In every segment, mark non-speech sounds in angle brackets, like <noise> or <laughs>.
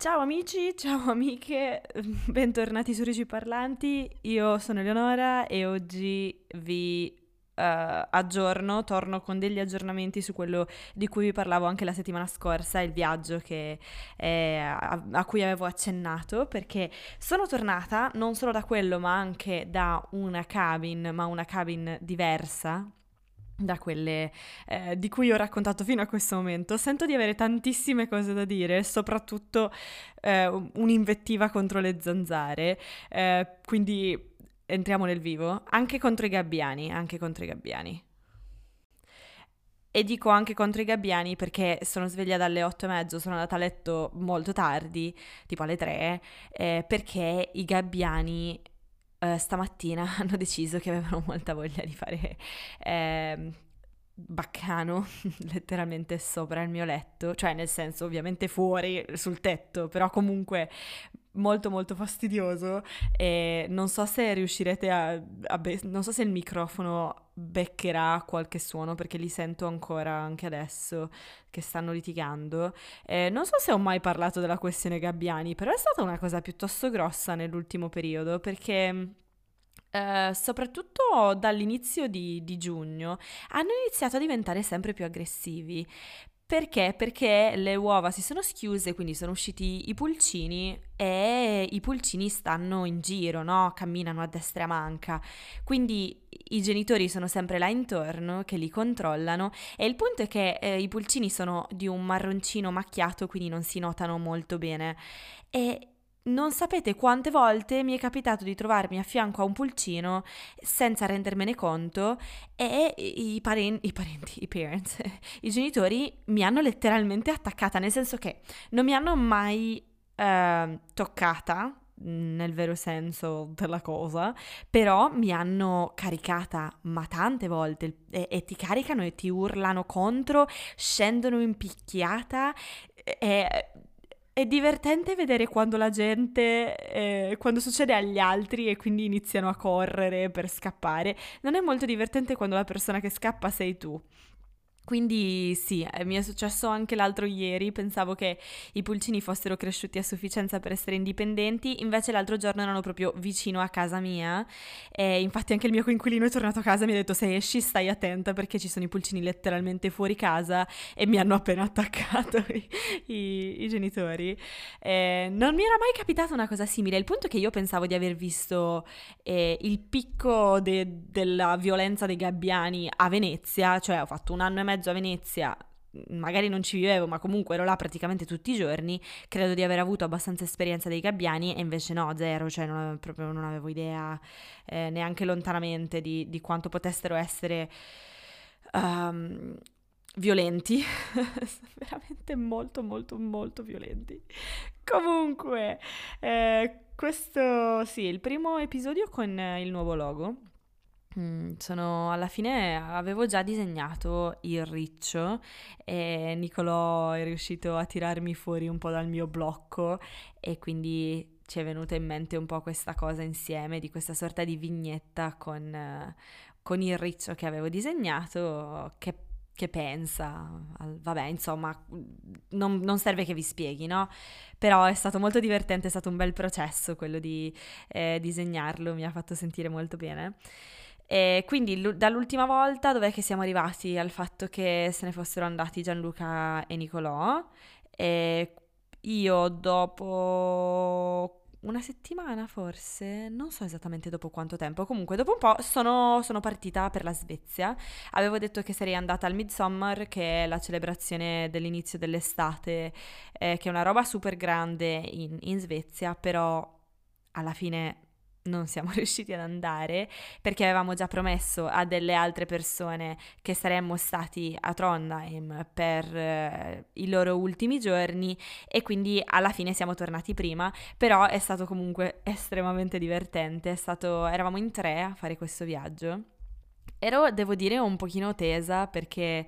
Ciao amici, ciao amiche, <laughs> bentornati su Rigi Parlanti. Io sono Eleonora e oggi vi uh, aggiorno, torno con degli aggiornamenti su quello di cui vi parlavo anche la settimana scorsa, il viaggio che, eh, a, a, cui avevo accennato, perché sono tornata non solo da quello, ma anche da una cabin, ma una cabin diversa, da quelle eh, di cui ho raccontato fino a questo momento. Sento di avere tantissime cose da dire, soprattutto eh, un'invettiva contro le zanzare, eh, quindi entriamo nel vivo, anche contro i gabbiani, anche contro i gabbiani. E dico anche contro i gabbiani perché sono sveglia dalle otto e mezzo, sono andata a letto molto tardi, tipo alle tre, eh, perché i gabbiani eh, stamattina <laughs> hanno deciso che avevano molta voglia di fare eh, baccano <laughs> letteralmente sopra il mio letto, cioè nel senso ovviamente fuori sul tetto, però comunque molto molto fastidioso e non so se riuscirete a, a be- non so se il microfono beccherà qualche suono perché li sento ancora anche adesso che stanno litigando. Eh, non so se ho mai parlato della questione Gabbiani, però è stata una cosa piuttosto grossa nell'ultimo periodo perché Uh, soprattutto dall'inizio di, di, giugno, hanno iniziato a diventare sempre più aggressivi. Perché? Perché le uova si sono schiuse, quindi sono usciti i pulcini e i pulcini stanno in giro, no? Camminano a destra e a manca. Quindi i genitori sono sempre là intorno che li controllano e il punto è che eh, i pulcini sono di un marroncino macchiato, quindi non si notano molto bene. E non sapete quante volte mi è capitato di trovarmi a fianco a un pulcino senza rendermene conto e i, paren- i parenti, i parents, <laughs> i genitori mi hanno letteralmente attaccata, nel senso che non mi hanno mai eh, toccata nel vero senso della cosa, però mi hanno caricata ma tante volte e, e ti caricano e ti urlano contro, scendono in picchiata e è divertente vedere quando la gente, eh, quando succede agli altri e quindi iniziano a correre per scappare. Non è molto divertente quando la persona che scappa sei tu. Quindi sì, eh, mi è successo anche l'altro ieri, pensavo che i pulcini fossero cresciuti a sufficienza per essere indipendenti, invece l'altro giorno erano proprio vicino a casa mia e infatti anche il mio coinquilino è tornato a casa e mi ha detto se esci stai attenta perché ci sono i pulcini letteralmente fuori casa e mi hanno appena attaccato <laughs> i, i, i genitori. Eh, non mi era mai capitata una cosa simile, il punto è che io pensavo di aver visto eh, il picco de, della violenza dei gabbiani a Venezia, cioè ho fatto un anno e mezzo mezzo a Venezia, magari non ci vivevo, ma comunque ero là praticamente tutti i giorni, credo di aver avuto abbastanza esperienza dei gabbiani e invece no, zero, cioè non avevo, proprio non avevo idea eh, neanche lontanamente di, di, quanto potessero essere um, violenti, <laughs> veramente molto molto molto violenti. Comunque, eh, questo sì, il primo episodio con il nuovo logo Mm, sono alla fine avevo già disegnato il riccio e Nicolò è riuscito a tirarmi fuori un po' dal mio blocco e quindi ci è venuta in mente un po' questa cosa insieme di questa sorta di vignetta con, con il riccio che avevo disegnato che, che pensa, vabbè insomma non, non, serve che vi spieghi no? Però è stato molto divertente, è stato un bel processo quello di eh, disegnarlo, mi ha fatto sentire molto bene. E quindi l- dall'ultima volta dov'è che siamo arrivati al fatto che se ne fossero andati Gianluca e Nicolò? E io dopo una settimana forse, non so esattamente dopo quanto tempo, comunque dopo un po' sono, sono, partita per la Svezia, avevo detto che sarei andata al Midsummer che è la celebrazione dell'inizio dell'estate, eh, che è una roba super grande in, in Svezia, però alla fine non siamo <laughs> riusciti ad andare perché avevamo già promesso a delle altre persone che saremmo stati a Trondheim per eh, i loro ultimi giorni e quindi alla fine siamo tornati prima, però è stato comunque estremamente divertente, stato, eravamo in tre a fare questo viaggio. Ero, devo dire, un pochino tesa perché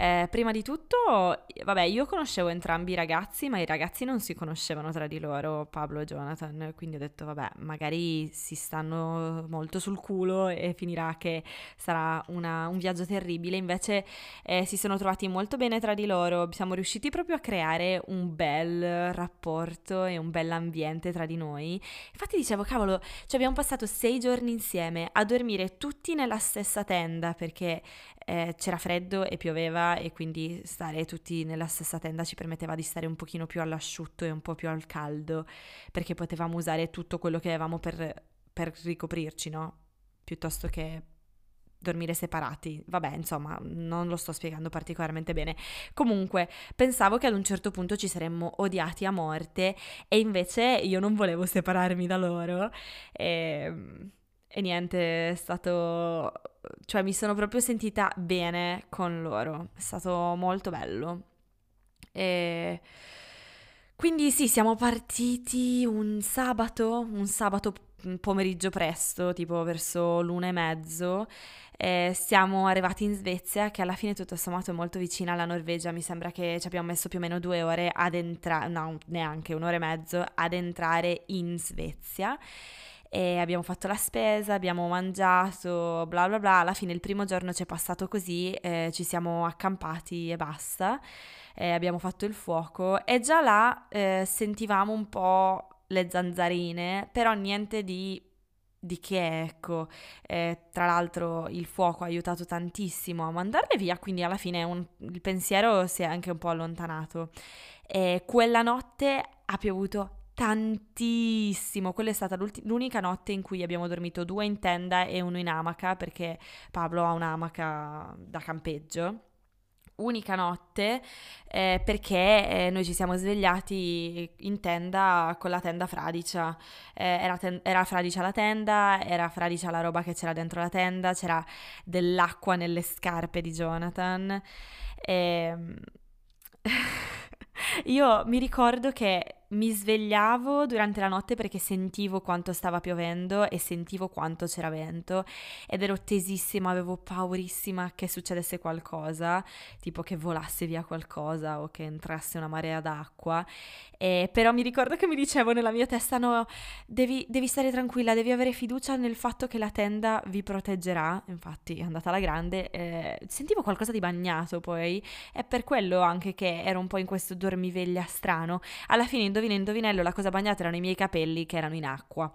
eh, prima di tutto vabbè, io conoscevo entrambi i ragazzi, ma i ragazzi non si conoscevano tra di loro, Pablo e Jonathan, quindi ho detto, vabbè, magari si stanno molto sul culo e finirà che sarà una, un viaggio terribile. Invece eh, si sono trovati molto bene tra di loro, siamo riusciti proprio a creare un bel rapporto e un bell'ambiente tra di noi. Infatti dicevo, cavolo, ci abbiamo passato sei giorni insieme a dormire tutti nella stessa tenda perché eh, c'era freddo e pioveva e quindi stare tutti nella stessa tenda ci permetteva di stare un pochino più all'asciutto e un po' più al caldo perché potevamo usare tutto quello che avevamo per, per ricoprirci, no? Piuttosto che dormire separati. Vabbè, insomma, non lo sto spiegando particolarmente bene. Comunque, pensavo che ad un certo punto ci saremmo odiati a morte e invece io non volevo separarmi da loro. E, ehm, e niente, è stato... cioè mi sono proprio sentita bene con loro. È stato molto bello. E... Quindi sì, siamo partiti un sabato, un sabato pomeriggio presto, tipo verso l'una e mezzo, eh, siamo arrivati in Svezia, che alla fine tutto sommato è molto vicina alla Norvegia. Mi sembra che ci abbiamo messo più o meno due ore ad entrare, no, neanche un'ora e mezzo ad entrare in Svezia. E abbiamo fatto la spesa, abbiamo mangiato, bla bla bla. Alla fine il primo giorno ci è passato così, eh, ci siamo accampati e basta. Eh, abbiamo fatto il fuoco e già là eh, sentivamo un po' le zanzarine, però niente di di che ecco, eh, tra l'altro il fuoco ha aiutato tantissimo a mandarle via, quindi alla fine un, il pensiero si è anche un po' allontanato. E quella notte ha piovuto tantissimo, quella è stata l'unica notte in cui abbiamo dormito due in tenda e uno in amaca, perché Pablo ha un'amaca da campeggio unica notte eh, perché eh, noi ci siamo svegliati in tenda con la tenda fradicia. Eh, era, ten- era, fradicia la tenda, era fradicia la roba che c'era dentro la tenda, c'era dell'acqua nelle scarpe di Jonathan. E... Ehm, <laughs> io mi ricordo che mi svegliavo durante la notte perché sentivo quanto stava piovendo e sentivo quanto c'era vento ed ero tesissima, avevo paurissima che succedesse qualcosa, tipo che volasse via qualcosa o che entrasse una marea d'acqua. E, però mi ricordo che mi dicevo nella mia testa: no, devi, devi stare tranquilla, devi avere fiducia nel fatto che la tenda vi proteggerà. Infatti, è andata alla grande. Eh, sentivo qualcosa di bagnato poi, è per quello anche che ero un po' in questo dormiveglia strano. Alla fine, indovina, indovinello, la cosa bagnata erano i miei capelli che erano in acqua.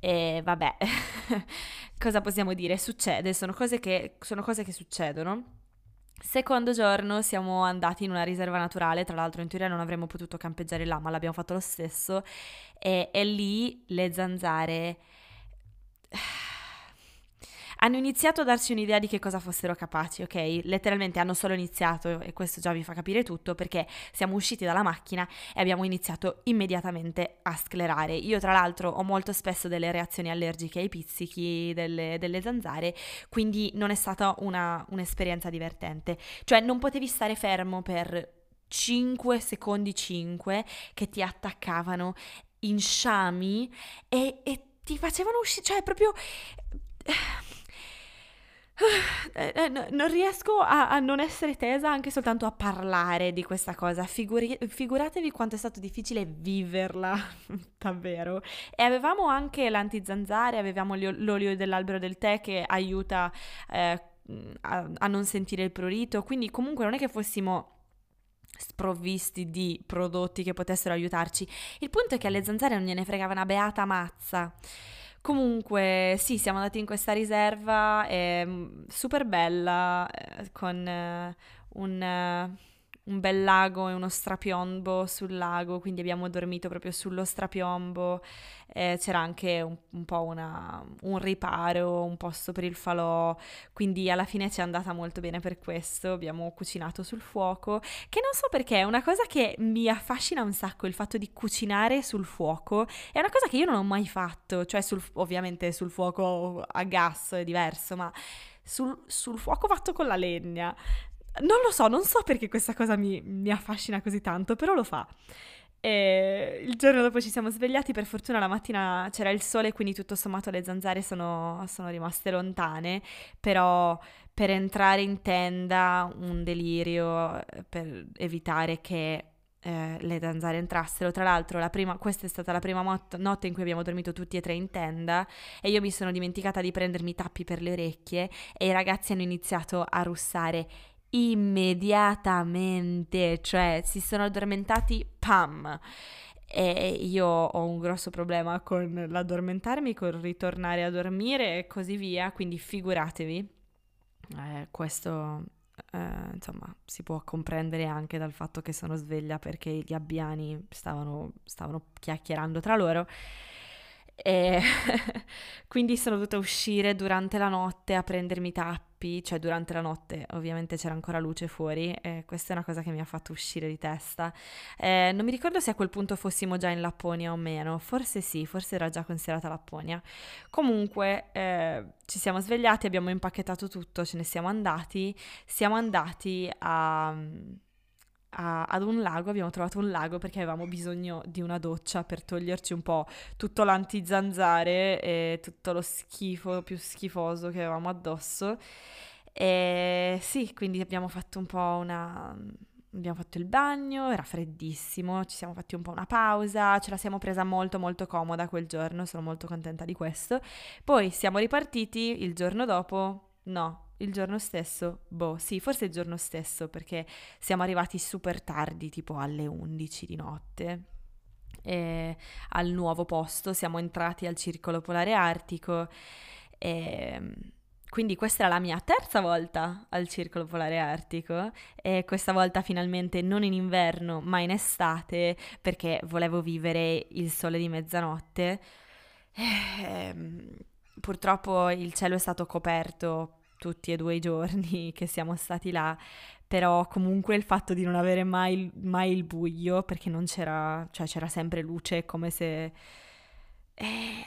E vabbè, <laughs> cosa possiamo dire? Succede, sono cose che, sono cose che succedono. Secondo giorno siamo andati in una riserva naturale, tra l'altro in teoria non avremmo potuto campeggiare là, ma l'abbiamo fatto lo stesso, e, e lì le zanzare hanno iniziato a darci un'idea di che cosa fossero capaci, ok? Letteralmente hanno solo iniziato, e questo già vi fa capire tutto, perché siamo usciti dalla macchina e abbiamo iniziato immediatamente a sclerare. Io tra l'altro ho molto spesso delle reazioni allergiche ai pizzichi delle, delle zanzare, quindi non è stata una, un'esperienza divertente. Cioè non potevi stare fermo per 5 secondi 5 che ti attaccavano in sciami e, e ti facevano uscire, cioè proprio non riesco a, a, non essere tesa anche soltanto a parlare di questa cosa. Figuri- figuratevi quanto è stato difficile viverla, <laughs> davvero. E avevamo anche l'antizanzare, avevamo l'olio dell'albero del tè che aiuta eh, a, a non sentire il prurito. Quindi, comunque, non è che fossimo sprovvisti di prodotti che potessero aiutarci. Il punto è che alle zanzare non gliene fregava una beata mazza. Comunque, sì, siamo andati in questa riserva, è super bella, eh, con eh, un, eh, un, bel lago e uno strapiombo sul lago, quindi abbiamo dormito proprio sullo strapiombo eh, c'era anche un, un po' una, un riparo, un posto per il falò, quindi alla fine ci è andata molto bene per questo, abbiamo cucinato sul fuoco, che non so perché è una cosa che mi affascina un sacco, il fatto di cucinare sul fuoco, è una cosa che io non ho mai fatto, cioè sul, ovviamente sul fuoco a gas è diverso, ma sul, sul fuoco fatto con la legna. Non lo so, non so perché questa cosa mi, mi affascina così tanto, però lo fa. E il giorno dopo ci siamo svegliati, per fortuna la mattina c'era il sole, quindi tutto sommato le zanzare sono, sono rimaste lontane, però per entrare in tenda un delirio eh, per evitare che eh, le zanzare entrassero. Tra l'altro, la prima, questa è stata la prima mot- notte in cui abbiamo dormito tutti e tre in tenda e io mi sono dimenticata di prendermi i tappi per le orecchie e i ragazzi hanno iniziato a russare immediatamente, cioè si sono addormentati, pam! E io ho un grosso problema con l'addormentarmi, con ritornare a dormire e così via, quindi figuratevi. Eh, questo eh, insomma si può comprendere anche dal fatto che sono sveglia perché i gabbiani stavano, stavano chiacchierando tra loro e <laughs> quindi sono dovuta uscire durante la notte a prendermi tappi, cioè durante la notte ovviamente c'era ancora luce fuori e questa è una cosa che mi ha fatto uscire di testa. Eh, non mi ricordo se a quel punto fossimo già in Lapponia o meno, forse sì, forse era già considerata Lapponia. Comunque eh, ci siamo svegliati, abbiamo impacchettato tutto, ce ne siamo andati, siamo andati a a, ad un lago, abbiamo trovato un lago perché avevamo bisogno di una doccia per toglierci un po' tutto l'antizanzare e tutto lo schifo più schifoso che avevamo addosso. E sì, quindi abbiamo fatto un po' una... Abbiamo fatto il bagno, era freddissimo, ci siamo fatti un po' una pausa, ce la siamo presa molto molto comoda quel giorno, sono molto contenta di questo. Poi siamo ripartiti il giorno dopo, no, il giorno stesso, boh, sì, forse il giorno stesso perché siamo arrivati super tardi, tipo alle 11 di notte. E al nuovo posto siamo entrati al circolo polare artico e quindi questa era la mia terza volta al circolo polare artico e questa volta finalmente non in inverno ma in estate perché volevo vivere il sole di mezzanotte. E, ehm, purtroppo il cielo è stato coperto tutti e due i giorni <laughs> che siamo stati là, però comunque il fatto di non avere mai, mai il buio, perché non c'era, cioè c'era sempre luce, come se... Eh,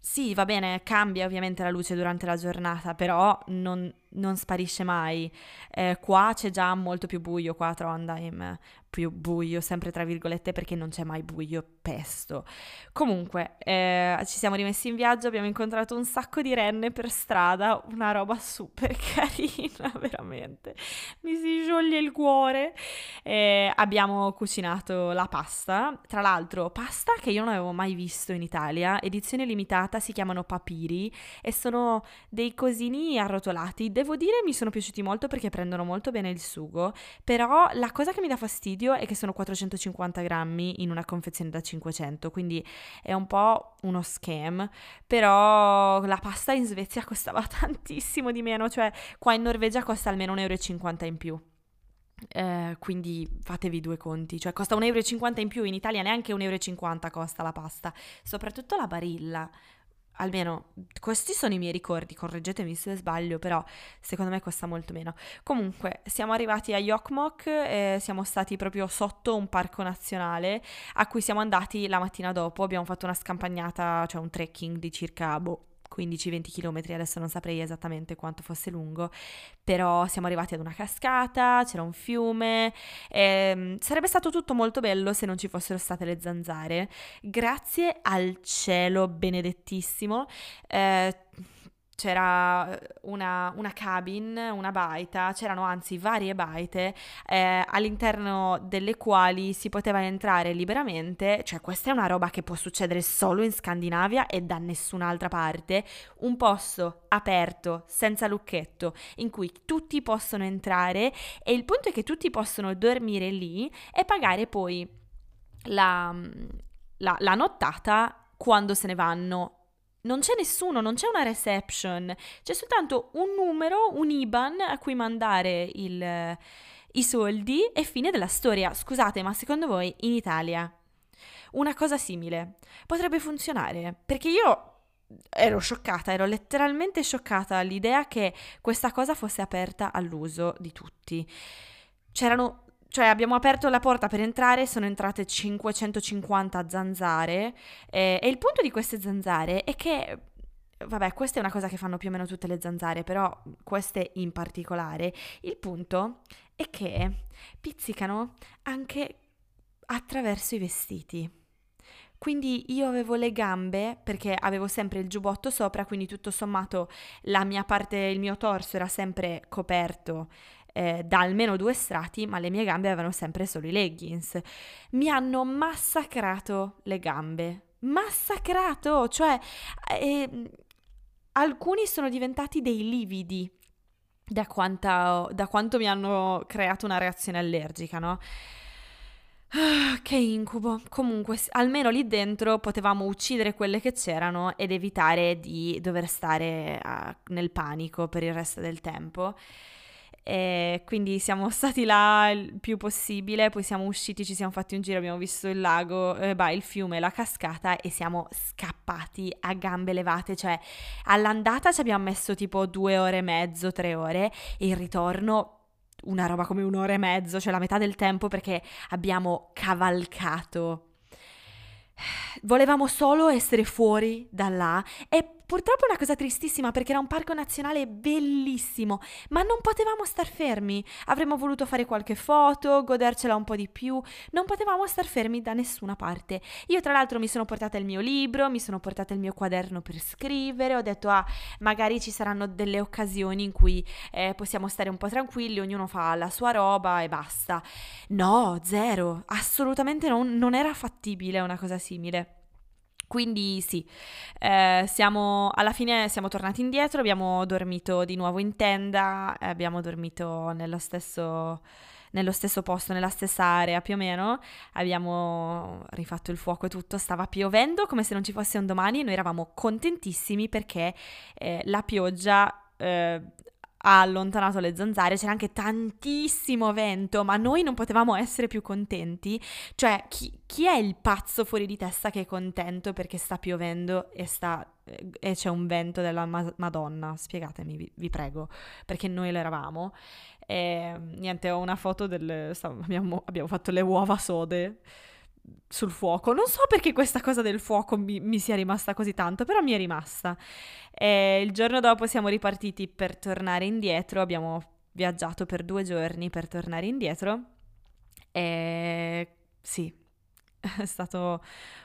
sì, va bene, cambia ovviamente la luce durante la giornata, però non, non sparisce mai. Eh, qua c'è già molto più buio, qua a Trondheim, più buio, sempre tra virgolette, perché non c'è mai buio pesto. Comunque, eh, ci siamo rimessi in viaggio, abbiamo incontrato un sacco di renne per strada, una roba super <laughs> carina, veramente. Mi si scioglie il cuore. Eh, abbiamo cucinato la pasta, tra l'altro pasta che io non avevo mai visto in Italia, edizione limitata, si chiamano papiri e sono dei cosini arrotolati Devo dire mi sono piaciuti molto perché prendono molto bene il sugo, però la cosa che mi dà fastidio è che sono 450 grammi in una confezione da 500, quindi è un po' uno scam, però la pasta in Svezia <laughs> costava tantissimo di meno, cioè qua in Norvegia costa almeno 1,50 euro in più. Eh, quindi fatevi due conti, cioè costa 1,50 euro in più, in Italia neanche 1,50 euro costa la pasta, soprattutto la barilla, almeno questi sono i miei ricordi, correggetemi se sbaglio, però secondo me costa molto meno. Comunque, siamo arrivati a Yokmok e siamo stati proprio sotto un parco nazionale a cui siamo andati la mattina dopo, abbiamo fatto una scampagnata, cioè un trekking di circa boh, 15-20 km, adesso non saprei esattamente quanto fosse lungo, però siamo arrivati ad una cascata, c'era un fiume, e, sarebbe stato tutto molto bello se non ci fossero state le zanzare. Grazie al cielo benedettissimo. Eh, c'era eh, una, una, cabin, una baita, c'erano anzi varie baite eh, all'interno delle quali si poteva entrare liberamente, cioè questa è una roba che può succedere solo in Scandinavia e da nessun'altra parte, un posto aperto, senza lucchetto, in cui tutti possono entrare e il punto è che tutti possono dormire lì e pagare poi la, la, la nottata quando se ne vanno non c'è nessuno, non c'è una reception, c'è soltanto un numero, un IBAN a cui mandare il, i soldi e fine della storia. Scusate, ma secondo voi in Italia una cosa simile potrebbe funzionare? Perché io ero scioccata, ero letteralmente scioccata all'idea che questa cosa fosse aperta all'uso di tutti. C'erano cioè abbiamo aperto la porta per entrare, sono entrate 550 zanzare eh, e il punto di queste zanzare è che, vabbè, questa è una cosa che fanno più o meno tutte le zanzare, però queste in particolare, il punto è che pizzicano anche attraverso i vestiti. Quindi io avevo le gambe perché avevo sempre il giubbotto sopra, quindi tutto sommato la mia parte, il mio torso era sempre coperto eh, da almeno due strati, ma le mie gambe avevano sempre solo i leggings. Mi hanno massacrato le gambe, massacrato, cioè eh, alcuni sono diventati dei lividi da, quanta, da quanto mi hanno creato una reazione allergica, no? Ah, che incubo. Comunque, almeno lì dentro potevamo uccidere quelle che c'erano ed evitare di dover stare uh, nel panico per il resto del tempo. E quindi siamo <laughs> stati là il più possibile, poi siamo usciti, ci siamo fatti un giro, abbiamo visto il lago, eh, bah, il fiume, la cascata e siamo scappati a gambe levate, cioè all'andata ci abbiamo messo tipo due ore e mezzo, tre ore e il ritorno una roba come un'ora e mezzo, cioè la metà del tempo perché abbiamo cavalcato. <sighs> Volevamo solo essere fuori da là e Purtroppo è una cosa tristissima perché era un parco nazionale bellissimo, ma non potevamo star fermi. Avremmo voluto fare qualche foto, godercela un po' di più, non potevamo star fermi da nessuna parte. Io tra l'altro mi sono portata il mio libro, mi sono portata il mio quaderno per scrivere, ho detto ah, magari ci saranno delle occasioni in cui eh, possiamo stare un po' tranquilli, ognuno fa la sua roba e basta. No, zero, assolutamente non, non era fattibile una cosa simile. Quindi sì, eh, siamo, alla fine siamo tornati indietro, abbiamo dormito di nuovo in tenda, abbiamo dormito nello stesso, nello stesso posto, nella stessa area più o meno, abbiamo rifatto il fuoco e tutto, stava piovendo come se non ci fosse un domani e noi eravamo contentissimi perché eh, la pioggia... Eh, ha allontanato le zanzare, c'era anche tantissimo vento, ma noi non potevamo essere più contenti. Cioè, chi, chi è il pazzo fuori di testa che è contento perché sta piovendo e, sta, e c'è un vento della ma- Madonna? Spiegatemi, vi, vi, prego, perché noi lo eravamo. E, niente, ho una foto del... Abbiamo, abbiamo fatto le uova sode sul fuoco. Non so perché questa cosa del fuoco mi, mi sia rimasta così tanto, però mi è rimasta. E il giorno dopo siamo ripartiti per tornare indietro, abbiamo viaggiato per due giorni per tornare indietro. E sì, <laughs> è stato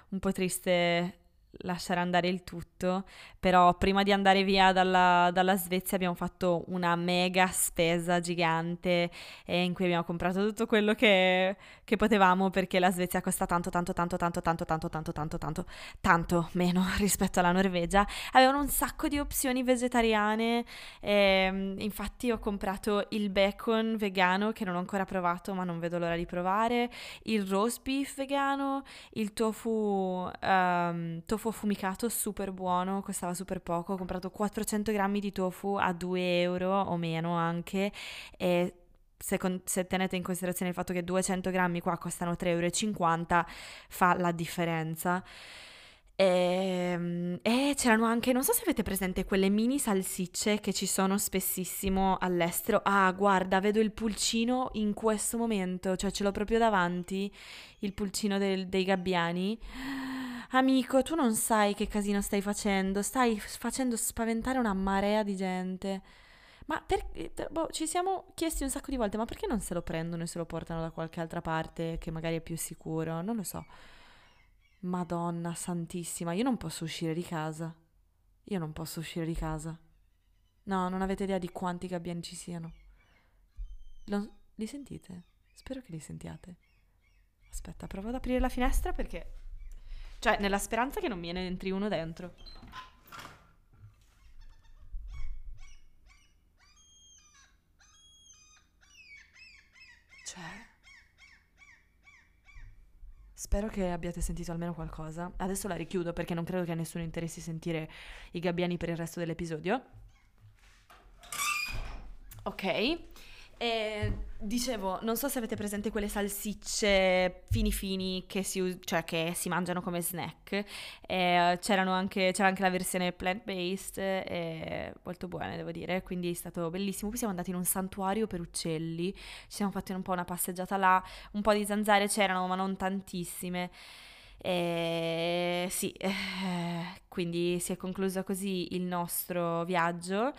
un po' triste lasciare andare il tutto, però prima di andare via dalla, dalla, Svezia abbiamo fatto una mega spesa gigante in cui abbiamo comprato tutto quello che, che, potevamo perché la Svezia costa tanto tanto tanto tanto tanto tanto tanto tanto tanto tanto meno <laughs> rispetto alla Norvegia. Avevano un sacco di opzioni vegetariane, e, infatti ho comprato il bacon vegano che non ho ancora provato ma non vedo l'ora di provare, il roast beef vegano, il tofu, um, tofu tofu affumicato super buono, costava super poco, ho comprato 400 grammi di tofu a 2 euro o meno anche e se, con, se, tenete in considerazione il fatto che 200 grammi qua costano 3,50 euro, fa la differenza. E, ehm, e, c'erano anche, non so se avete presente quelle mini salsicce che ci sono spessissimo all'estero. Ah, guarda, vedo il pulcino in questo momento, cioè ce l'ho proprio davanti, il pulcino del, dei gabbiani. Amico, tu non sai che casino stai facendo, stai facendo spaventare una marea di gente. Ma perché, boh, ci siamo chiesti un sacco di volte, ma perché non se lo prendono e se lo portano da qualche altra parte che magari è più sicuro? Non lo so. Madonna santissima, io non posso uscire di casa. Io non posso uscire di casa. No, non avete idea di quanti gabbiani ci siano. Lo, li sentite? Spero che li sentiate. Aspetta, provo ad aprire la finestra perché cioè, nella speranza che non me ne entri uno dentro. Cioè... Spero che abbiate sentito almeno qualcosa. Adesso la richiudo perché non credo che a nessuno interessi sentire i gabbiani per il resto dell'episodio. Ok. E dicevo, non so se avete presente quelle salsicce fini fini che si, cioè che si mangiano come snack. Eh, anche, c'era anche la versione plant-based, molto buone devo dire, quindi è stato bellissimo. Poi siamo andati in un santuario per uccelli, ci siamo fatti un po' una passeggiata là, un po' di zanzare c'erano ma non tantissime. E sì, eh, quindi si è concluso così il nostro viaggio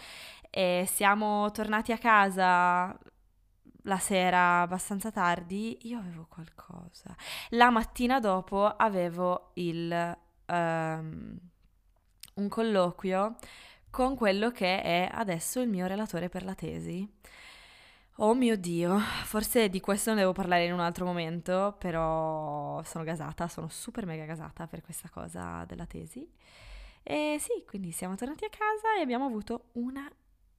e siamo tornati a casa la sera abbastanza tardi, io avevo qualcosa. La mattina dopo avevo il, um, un colloquio con quello che è adesso il mio relatore per la tesi. Oh mio Dio, forse di questo ne devo parlare in un altro momento, però sono gasata, sono super mega gasata per questa cosa della tesi. E sì, quindi siamo tornati a casa e abbiamo avuto una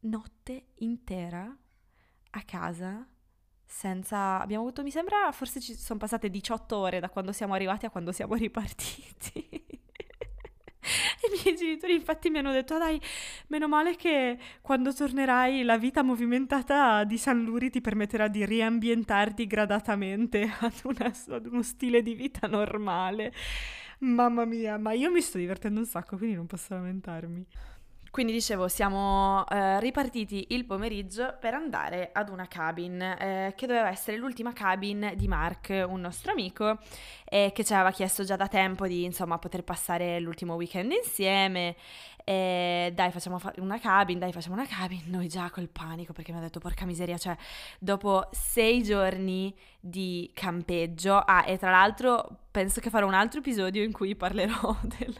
notte intera a casa senza... Abbiamo avuto, mi sembra, forse ci sono passate 18 ore da quando siamo arrivati a quando siamo <laughs> ripartiti. I miei genitori infatti mi hanno detto, ah, dai, meno male che quando tornerai la vita movimentata di San Luri ti permetterà di riambientarti gradatamente <laughs> ad, una, ad uno stile di vita normale. Mamma mia, ma io mi sto divertendo un sacco, quindi non posso lamentarmi. Quindi dicevo, siamo eh, ripartiti il pomeriggio per andare ad una cabin, eh, che doveva essere l'ultima cabin di Mark, un nostro amico, eh, che ci aveva chiesto già da tempo di insomma poter passare l'ultimo weekend insieme. E dai, facciamo una cabin, dai, facciamo una cabin. Noi già col panico perché mi ha detto, porca miseria, cioè, dopo sei giorni di campeggio. Ah, e tra l'altro penso che farò un altro episodio in cui parlerò <laughs> del,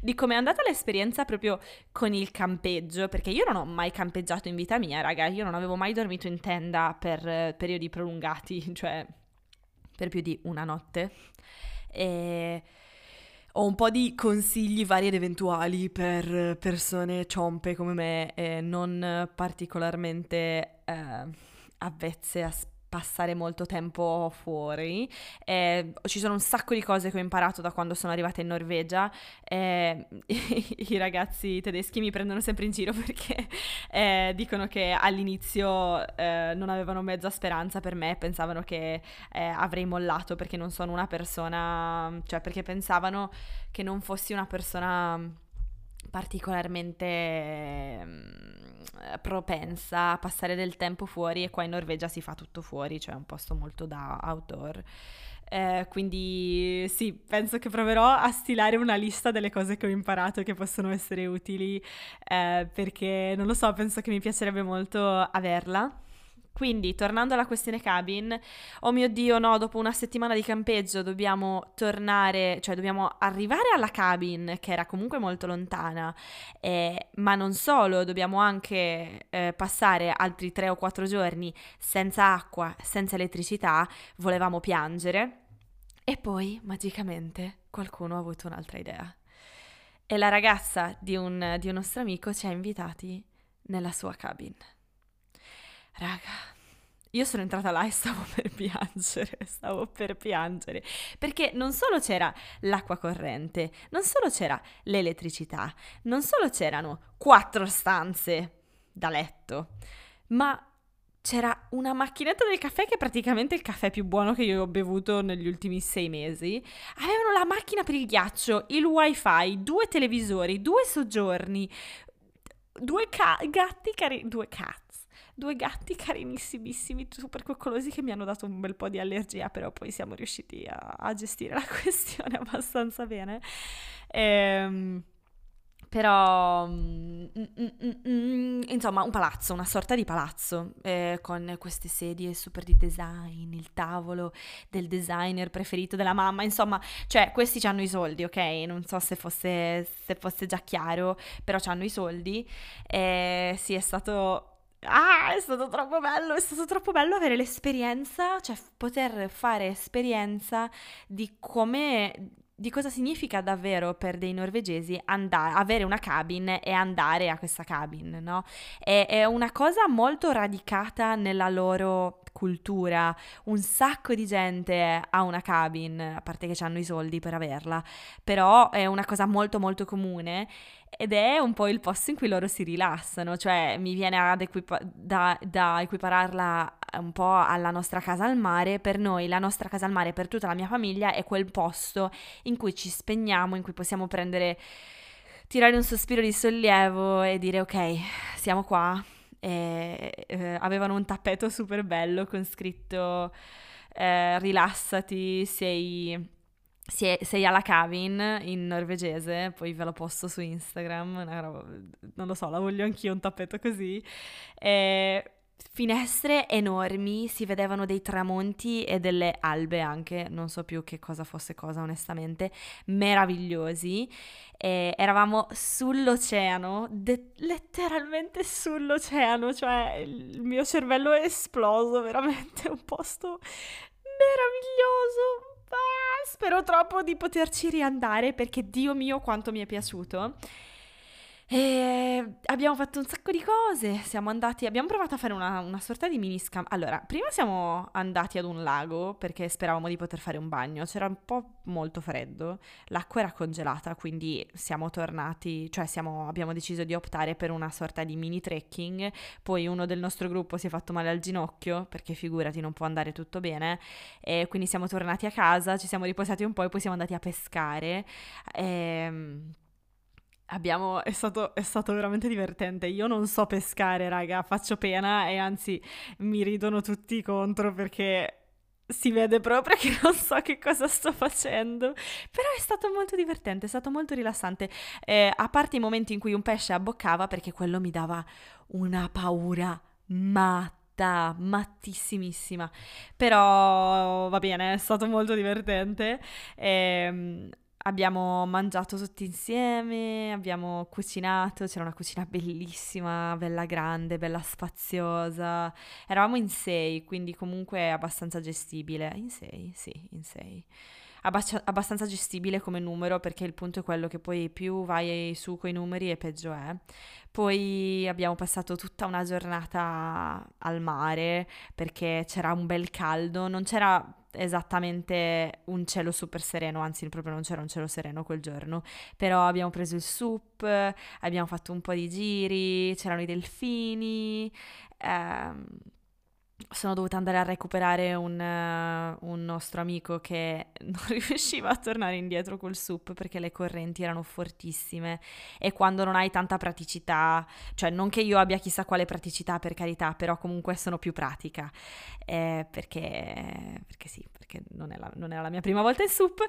di com'è andata l'esperienza proprio con il campeggio, perché io non ho mai campeggiato in vita mia, raga, io non avevo mai dormito in tenda per eh, periodi prolungati, <laughs> cioè per più di una notte. E ho un po' di consigli vari ed eventuali per persone ciompe come me e non particolarmente eh, avvezze a passare molto tempo fuori. Eh, ci sono un sacco di cose che ho imparato da quando sono arrivata in Norvegia. Eh, <laughs> I ragazzi tedeschi mi prendono sempre in giro <laughs> perché eh, dicono che all'inizio eh, non avevano mezza speranza per me, pensavano che eh, avrei mollato perché non sono una persona, cioè perché pensavano che non fossi una persona particolarmente mm, propensa a passare del tempo fuori e qua in Norvegia si fa tutto fuori, cioè è un posto molto da outdoor. Eh, quindi sì, penso che proverò a stilare una lista delle cose che ho imparato che possono essere utili eh, perché non lo so, penso che mi piacerebbe molto averla. Quindi, tornando alla questione cabin, oh mio Dio, no, dopo una settimana di campeggio dobbiamo tornare, cioè dobbiamo arrivare alla cabin, che era comunque molto lontana, eh, ma non solo, dobbiamo anche eh, passare altri tre o quattro giorni senza acqua, senza elettricità, volevamo piangere. E poi, magicamente, qualcuno ha avuto un'altra idea. E la ragazza di un, di un nostro amico ci ha invitati nella sua cabin. Raga, io sono entrata là e stavo <laughs> per piangere, stavo per piangere, perché non solo c'era l'acqua corrente, non solo c'era l'elettricità, non solo c'erano quattro stanze da letto, ma c'era una macchinetta del caffè che è praticamente il caffè più buono che io ho bevuto negli ultimi sei mesi. Avevano la macchina per il ghiaccio, il wifi, due televisori, due soggiorni, due ca- gatti carini, due cazzi due gatti carinissimissimi, super coccolosi che mi hanno dato un bel po' di allergia, però poi siamo riusciti a, a gestire <laughs> la questione abbastanza bene. Ehm, però, mm, mm, mm, mm, insomma, un palazzo, una sorta di palazzo, eh, con queste sedie super di design, il tavolo del designer preferito della mamma, insomma, cioè, questi hanno i soldi, ok? Non so se fosse, se fosse già chiaro, però hanno i soldi. Eh, sì, è stato Ah, è stato troppo bello, è stato troppo bello avere l'esperienza, cioè poter fare esperienza di come di cosa significa davvero per dei norvegesi andare, avere una cabin e andare a questa cabin, no? È, è una cosa molto radicata nella loro cultura, un sacco di gente ha una cabin, a parte che hanno i soldi per averla, però è una cosa molto molto comune ed è un po' il posto in cui loro si rilassano, cioè mi viene equipa- da, da, equipararla un po' alla nostra casa al mare, per noi la nostra casa al mare, per tutta la mia famiglia, è quel posto in cui ci spegniamo, in cui possiamo prendere, tirare un sospiro di sollievo e dire ok, siamo qua. E, eh, avevano un tappeto super bello con scritto eh, rilassati, sei sei alla cabin in norvegese, poi ve lo posto su Instagram, roba, non lo so, la voglio anch'io un tappeto così. E finestre enormi, si vedevano dei tramonti e delle albe anche, non so più che cosa fosse cosa onestamente, meravigliosi. E eravamo sull'oceano, de- letteralmente sull'oceano, cioè il mio cervello è esploso, veramente un posto meraviglioso. Ah, spero troppo di poterci riandare perché Dio mio quanto mi è piaciuto. E abbiamo fatto un sacco di cose, siamo andati, abbiamo provato a fare una, una sorta di mini scam. Allora, prima siamo andati ad un lago perché speravamo di poter fare un bagno, c'era un po' molto freddo, l'acqua era congelata, quindi siamo tornati, cioè siamo, abbiamo deciso di optare per una sorta di mini trekking, poi uno del nostro gruppo si è fatto male al ginocchio, perché figurati non può andare tutto bene, e quindi siamo tornati a casa, ci siamo riposati un po' e poi siamo andati a pescare. E ehm, Abbiamo, è stato, è stato veramente divertente. Io non so pescare, raga, faccio pena e anzi mi ridono tutti contro perché si vede proprio che non so che cosa sto facendo. Però è stato molto divertente, è stato molto rilassante. Eh, a parte i momenti in cui un pesce abboccava, perché quello mi dava una paura matta mattissimissima. Però va bene, è stato molto divertente. E, Abbiamo mangiato tutti insieme, abbiamo cucinato, c'era una cucina bellissima, bella grande, bella spaziosa. Eravamo in sei, quindi comunque abbastanza gestibile. In sei? Sì, in sei. Abbascia- abbastanza gestibile come numero perché il punto è quello che poi più vai su coi numeri e peggio è. Poi abbiamo passato tutta una giornata al mare perché c'era un bel caldo, non c'era esattamente un cielo super sereno, anzi proprio non c'era un cielo sereno quel giorno, però abbiamo preso il sup, abbiamo fatto un po' di giri, c'erano i delfini, ehm, sono dovuta andare a recuperare un, uh, un, nostro amico che <laughs> non riusciva a tornare indietro col sup perché le correnti erano fortissime. E quando non hai tanta praticità, cioè non che io abbia chissà quale praticità per carità, però comunque sono più pratica. Eh, perché, perché sì, perché non, la, non, era la mia prima volta in sup.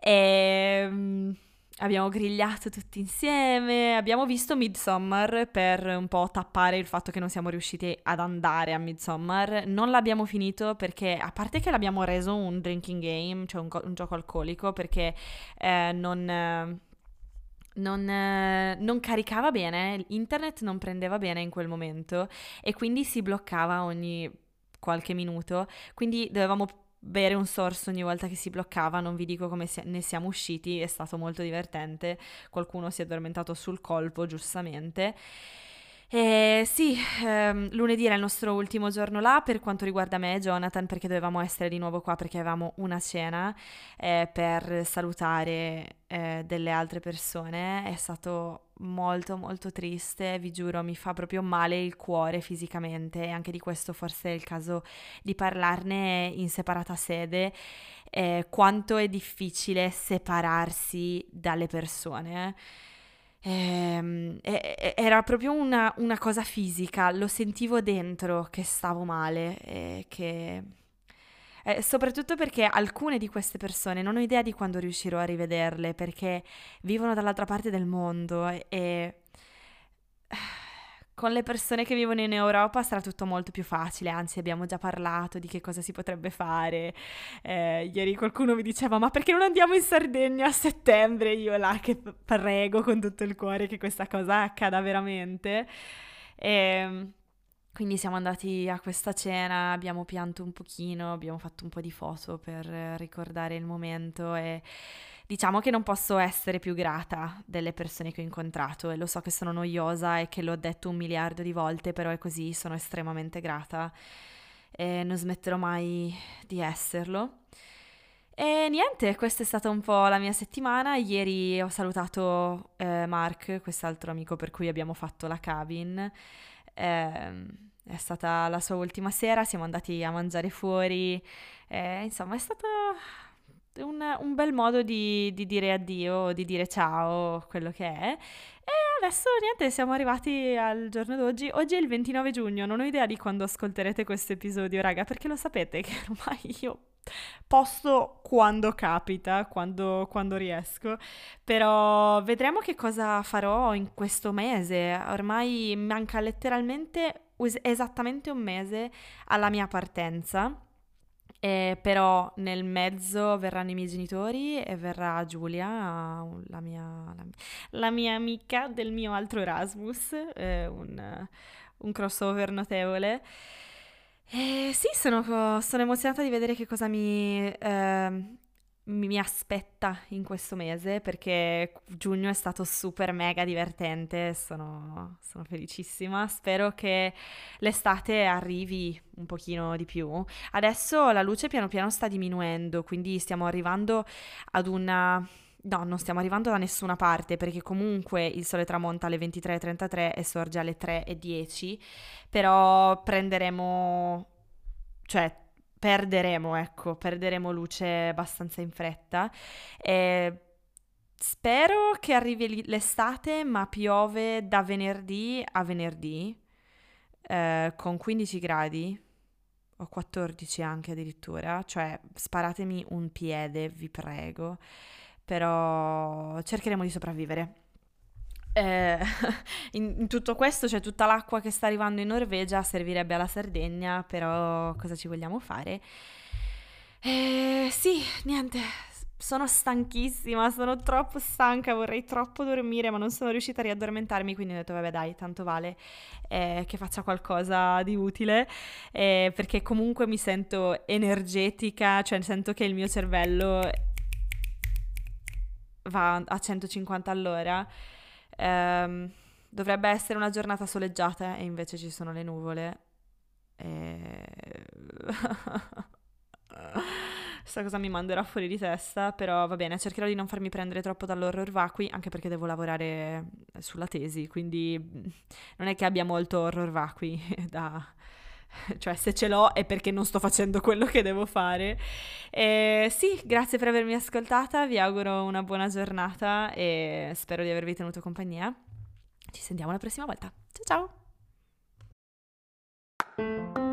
E... Abbiamo grigliato tutti insieme, abbiamo visto Midsommar per un po' tappare il fatto che non siamo riusciti ad andare a Midsommar. Non l'abbiamo finito perché, a parte che l'abbiamo reso un drinking game, cioè un, un gioco alcolico, perché eh, non... Eh, non, eh, non, caricava bene, internet non prendeva bene in quel momento e quindi si bloccava ogni qualche minuto, quindi dovevamo bere un sorso ogni volta che si bloccava, non vi dico come ne siamo usciti, è stato molto divertente, qualcuno si è addormentato sul colpo, giustamente. E sì, ehm, lunedì era il nostro ultimo giorno là per quanto riguarda me e Jonathan, perché dovevamo essere di nuovo qua perché avevamo una cena eh, per salutare eh, delle altre persone. È stato molto molto triste, vi giuro, mi fa proprio male il cuore fisicamente e anche di questo forse è il caso di parlarne in separata sede, eh, quanto è difficile separarsi dalle persone. Eh, era proprio una, una, cosa fisica, lo sentivo dentro che stavo male, e che eh, soprattutto perché alcune di queste persone non ho idea di quando riuscirò a rivederle perché vivono dall'altra parte del mondo e, e con le persone che vivono in Europa sarà tutto molto più facile, anzi abbiamo già parlato di che cosa si potrebbe fare. Eh, ieri qualcuno mi diceva ma perché non andiamo in Sardegna a settembre? Io là che prego con tutto il cuore che questa cosa accada veramente. E, ehm, quindi siamo andati a questa cena, abbiamo pianto un pochino, abbiamo fatto un po' di foto per ricordare il momento e diciamo che non posso essere più grata delle persone che ho incontrato e lo so che sono noiosa e che l'ho detto un miliardo di volte, però è così, sono estremamente grata e non smetterò mai di esserlo. E niente, questa è stata un po' la mia settimana. Ieri ho salutato eh, Mark, quest'altro amico per cui abbiamo fatto la cabin. Eh, è stata la sua ultima sera, siamo andati a mangiare fuori, eh, insomma è stato un, un bel modo di, di, dire addio, di dire ciao, quello che è. E adesso niente, siamo arrivati al giorno d'oggi. Oggi è il 29 giugno, non ho idea di quando ascolterete questo episodio, raga, perché lo sapete che <laughs> ormai io posto quando capita, quando, quando riesco, però vedremo che cosa farò in questo mese. Ormai manca letteralmente esattamente un mese alla mia partenza. Eh, però nel mezzo verranno i miei genitori e verrà Giulia, la mia, la, la mia amica del mio altro Erasmus, eh, un, un crossover notevole. Eh, sì, sono, sono, emozionata di vedere che cosa mi, eh, mi, aspetta in questo mese perché giugno è stato super mega divertente, sono, sono, felicissima. Spero che l'estate arrivi un pochino di più. Adesso la luce piano piano sta diminuendo, quindi stiamo arrivando ad una No, non stiamo arrivando da nessuna parte perché comunque il sole tramonta alle 23.33 e sorge alle 3.10, però prenderemo, cioè perderemo, ecco, perderemo luce abbastanza in fretta. E spero che arrivi l'estate, ma piove da venerdì a venerdì eh, con 15 gradi o 14 anche addirittura, cioè sparatemi un piede, vi prego però cercheremo di sopravvivere. Eh, <laughs> in, in, tutto questo c'è tutta l'acqua che sta arrivando in Norvegia, servirebbe alla Sardegna, però cosa ci vogliamo fare? Eh, sì, niente, sono stanchissima, sono troppo stanca, vorrei troppo dormire, ma non sono riuscita a riaddormentarmi, quindi ho detto, vabbè dai, tanto vale eh, che faccia qualcosa di utile, eh, perché comunque mi sento energetica, cioè sento che il mio cervello va a 150 all'ora. Um, dovrebbe essere una giornata soleggiata e invece ci sono le nuvole. E... <laughs> Questa cosa mi manderà fuori di testa, però va bene, cercherò di non farmi prendere troppo dall'horror vacui, anche perché devo lavorare sulla tesi, quindi non è che abbia molto horror vacui <laughs> da, <laughs> cioè se ce l'ho è perché non sto facendo quello che devo fare. Eh, sì, grazie per avermi ascoltata, vi auguro una buona giornata e spero di avervi tenuto compagnia. Ci sentiamo la prossima volta. Ciao ciao!